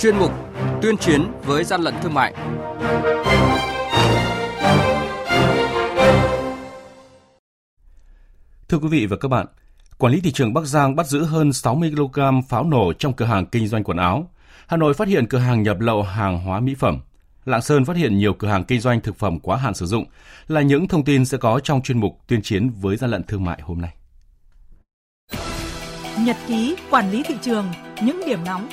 chuyên mục tuyên chiến với gian lận thương mại. Thưa quý vị và các bạn, quản lý thị trường Bắc Giang bắt giữ hơn 60 kg pháo nổ trong cửa hàng kinh doanh quần áo. Hà Nội phát hiện cửa hàng nhập lậu hàng hóa mỹ phẩm. Lạng Sơn phát hiện nhiều cửa hàng kinh doanh thực phẩm quá hạn sử dụng là những thông tin sẽ có trong chuyên mục tuyên chiến với gian lận thương mại hôm nay. Nhật ký quản lý thị trường, những điểm nóng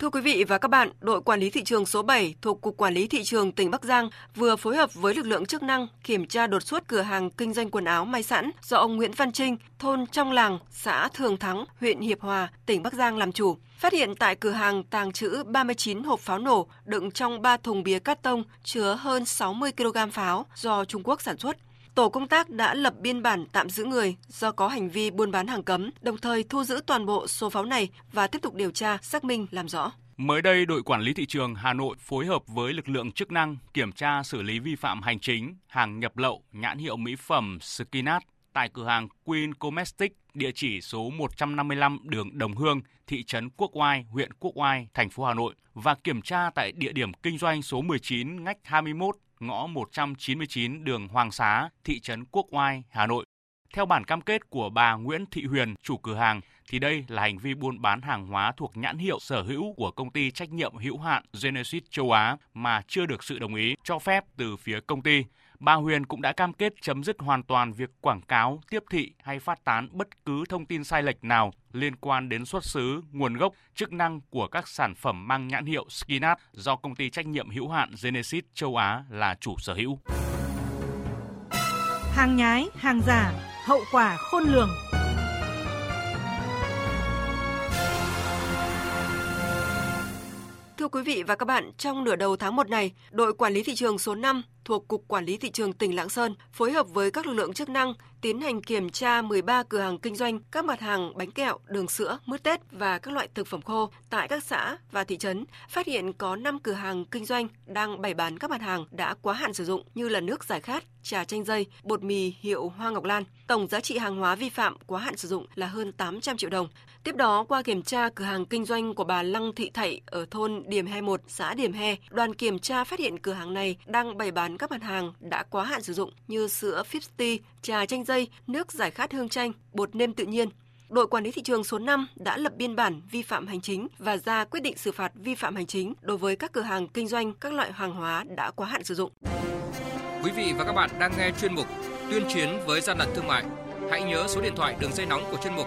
Thưa quý vị và các bạn, đội quản lý thị trường số 7 thuộc Cục Quản lý Thị trường tỉnh Bắc Giang vừa phối hợp với lực lượng chức năng kiểm tra đột xuất cửa hàng kinh doanh quần áo may sẵn do ông Nguyễn Văn Trinh, thôn Trong Làng, xã Thường Thắng, huyện Hiệp Hòa, tỉnh Bắc Giang làm chủ. Phát hiện tại cửa hàng tàng trữ 39 hộp pháo nổ đựng trong 3 thùng bìa cát tông chứa hơn 60 kg pháo do Trung Quốc sản xuất. Tổ công tác đã lập biên bản tạm giữ người do có hành vi buôn bán hàng cấm, đồng thời thu giữ toàn bộ số pháo này và tiếp tục điều tra, xác minh làm rõ. Mới đây, đội quản lý thị trường Hà Nội phối hợp với lực lượng chức năng kiểm tra xử lý vi phạm hành chính hàng nhập lậu nhãn hiệu mỹ phẩm Skinat tại cửa hàng Queen Comestic, địa chỉ số 155 đường Đồng Hương, thị trấn Quốc Oai, huyện Quốc Oai, thành phố Hà Nội và kiểm tra tại địa điểm kinh doanh số 19 ngách 21 ngõ 199 đường Hoàng Xá, thị trấn Quốc Oai, Hà Nội. Theo bản cam kết của bà Nguyễn Thị Huyền, chủ cửa hàng, thì đây là hành vi buôn bán hàng hóa thuộc nhãn hiệu sở hữu của công ty trách nhiệm hữu hạn Genesis châu Á mà chưa được sự đồng ý cho phép từ phía công ty. Bà Huyền cũng đã cam kết chấm dứt hoàn toàn việc quảng cáo, tiếp thị hay phát tán bất cứ thông tin sai lệch nào liên quan đến xuất xứ, nguồn gốc, chức năng của các sản phẩm mang nhãn hiệu Skinat do công ty trách nhiệm hữu hạn Genesis châu Á là chủ sở hữu. Hàng nhái, hàng giả, hậu quả khôn lường. Quý vị và các bạn, trong nửa đầu tháng 1 này, đội quản lý thị trường số 5 thuộc Cục Quản lý Thị trường tỉnh Lạng Sơn phối hợp với các lực lượng chức năng tiến hành kiểm tra 13 cửa hàng kinh doanh các mặt hàng bánh kẹo, đường sữa, mứt Tết và các loại thực phẩm khô tại các xã và thị trấn, phát hiện có 5 cửa hàng kinh doanh đang bày bán các mặt hàng đã quá hạn sử dụng như là nước giải khát, trà chanh dây, bột mì hiệu Hoa Ngọc Lan. Tổng giá trị hàng hóa vi phạm quá hạn sử dụng là hơn 800 triệu đồng. Tiếp đó, qua kiểm tra cửa hàng kinh doanh của bà Lăng Thị Thảy ở thôn Điểm He 1, xã Điểm He, đoàn kiểm tra phát hiện cửa hàng này đang bày bán các mặt hàng đã quá hạn sử dụng như sữa Fifty, trà chanh dây, nước giải khát hương chanh, bột nêm tự nhiên. Đội quản lý thị trường số 5 đã lập biên bản vi phạm hành chính và ra quyết định xử phạt vi phạm hành chính đối với các cửa hàng kinh doanh các loại hàng hóa đã quá hạn sử dụng. Quý vị và các bạn đang nghe chuyên mục Tuyên chiến với gian lận thương mại. Hãy nhớ số điện thoại đường dây nóng của chuyên mục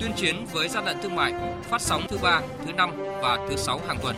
tuyên chiến với gian lận thương mại, phát sóng thứ ba, thứ năm và thứ sáu hàng tuần.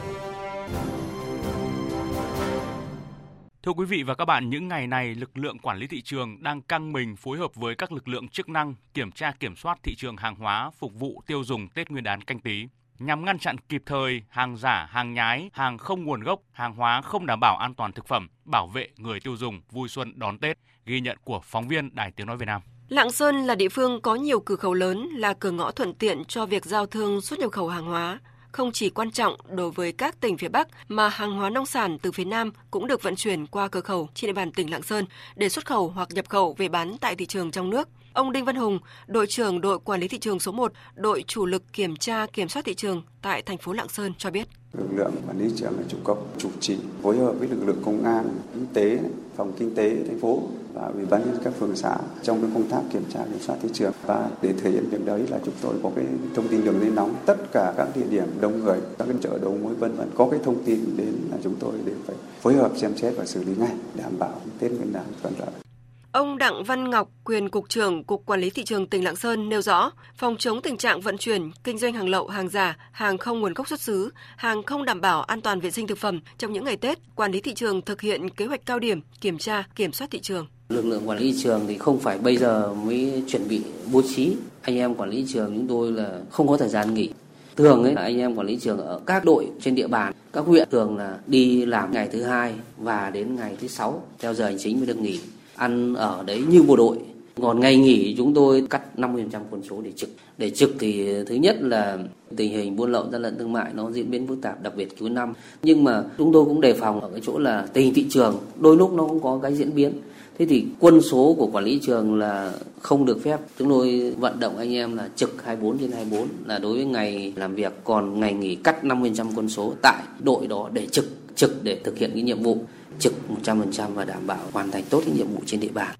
Thưa quý vị và các bạn, những ngày này, lực lượng quản lý thị trường đang căng mình phối hợp với các lực lượng chức năng kiểm tra kiểm soát thị trường hàng hóa phục vụ tiêu dùng Tết Nguyên đán canh tí nhằm ngăn chặn kịp thời hàng giả, hàng nhái, hàng không nguồn gốc, hàng hóa không đảm bảo an toàn thực phẩm, bảo vệ người tiêu dùng vui xuân đón Tết, ghi nhận của phóng viên Đài Tiếng Nói Việt Nam. Lạng Sơn là địa phương có nhiều cửa khẩu lớn, là cửa ngõ thuận tiện cho việc giao thương xuất nhập khẩu hàng hóa không chỉ quan trọng đối với các tỉnh phía Bắc mà hàng hóa nông sản từ phía Nam cũng được vận chuyển qua cửa khẩu trên địa bàn tỉnh Lạng Sơn để xuất khẩu hoặc nhập khẩu về bán tại thị trường trong nước. Ông Đinh Văn Hùng, đội trưởng đội quản lý thị trường số 1, đội chủ lực kiểm tra kiểm soát thị trường tại thành phố Lạng Sơn cho biết. Lực lượng quản lý thị trường là chủ công, chủ trì phối hợp với lực lượng công an, y tế, phòng kinh tế thành phố và ủy ban nhân các phường xã trong cái công tác kiểm tra kiểm soát thị trường. Và để thể hiện việc đấy là chúng tôi có cái thông tin đường dây nóng. Tất cả các địa điểm đông người các cái chợ đầu mối vân vân có cái thông tin đến là chúng tôi đều phải phối hợp xem xét và xử lý ngay đảm bảo tết nguyên đán thuận lợi Ông Đặng Văn Ngọc, quyền Cục trưởng Cục Quản lý Thị trường tỉnh Lạng Sơn nêu rõ, phòng chống tình trạng vận chuyển, kinh doanh hàng lậu, hàng giả, hàng không nguồn gốc xuất xứ, hàng không đảm bảo an toàn vệ sinh thực phẩm trong những ngày Tết, quản lý thị trường thực hiện kế hoạch cao điểm, kiểm tra, kiểm soát thị trường. Lực lượng quản lý thị trường thì không phải bây giờ mới chuẩn bị bố trí. Anh em quản lý thị trường chúng tôi là không có thời gian nghỉ. Thường ấy là anh em quản lý trường ở các đội trên địa bàn, các huyện thường là đi làm ngày thứ hai và đến ngày thứ sáu theo giờ hành chính mới được nghỉ. Ăn ở đấy như bộ đội. Còn ngày nghỉ chúng tôi cắt 50% quân số để trực. Để trực thì thứ nhất là tình hình buôn lậu gian lận thương mại nó diễn biến phức tạp, đặc biệt cuối năm. Nhưng mà chúng tôi cũng đề phòng ở cái chỗ là tình thị trường, đôi lúc nó cũng có cái diễn biến Thế thì quân số của quản lý trường là không được phép. Chúng tôi vận động anh em là trực 24 trên 24 là đối với ngày làm việc còn ngày nghỉ cắt 50% quân số tại đội đó để trực trực để thực hiện cái nhiệm vụ trực 100% và đảm bảo hoàn thành tốt cái nhiệm vụ trên địa bàn.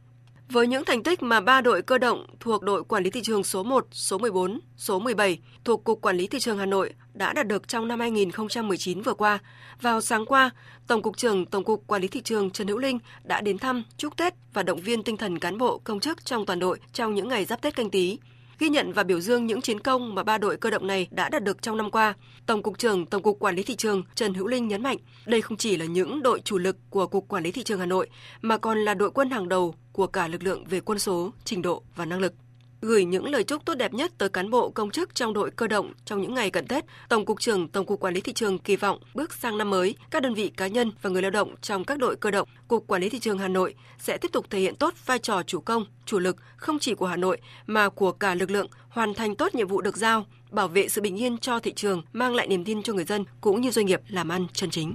Với những thành tích mà ba đội cơ động thuộc đội quản lý thị trường số 1, số 14, số 17 thuộc Cục Quản lý Thị trường Hà Nội đã đạt được trong năm 2019 vừa qua, vào sáng qua, Tổng cục trưởng Tổng cục Quản lý Thị trường Trần Hữu Linh đã đến thăm, chúc Tết và động viên tinh thần cán bộ công chức trong toàn đội trong những ngày giáp Tết canh tí ghi nhận và biểu dương những chiến công mà ba đội cơ động này đã đạt được trong năm qua. Tổng cục trưởng Tổng cục Quản lý thị trường Trần Hữu Linh nhấn mạnh, đây không chỉ là những đội chủ lực của Cục Quản lý thị trường Hà Nội mà còn là đội quân hàng đầu của cả lực lượng về quân số, trình độ và năng lực gửi những lời chúc tốt đẹp nhất tới cán bộ công chức trong đội cơ động trong những ngày cận Tết. Tổng cục trưởng Tổng cục Quản lý thị trường kỳ vọng bước sang năm mới, các đơn vị cá nhân và người lao động trong các đội cơ động, Cục Quản lý thị trường Hà Nội sẽ tiếp tục thể hiện tốt vai trò chủ công, chủ lực không chỉ của Hà Nội mà của cả lực lượng hoàn thành tốt nhiệm vụ được giao, bảo vệ sự bình yên cho thị trường, mang lại niềm tin cho người dân cũng như doanh nghiệp làm ăn chân chính.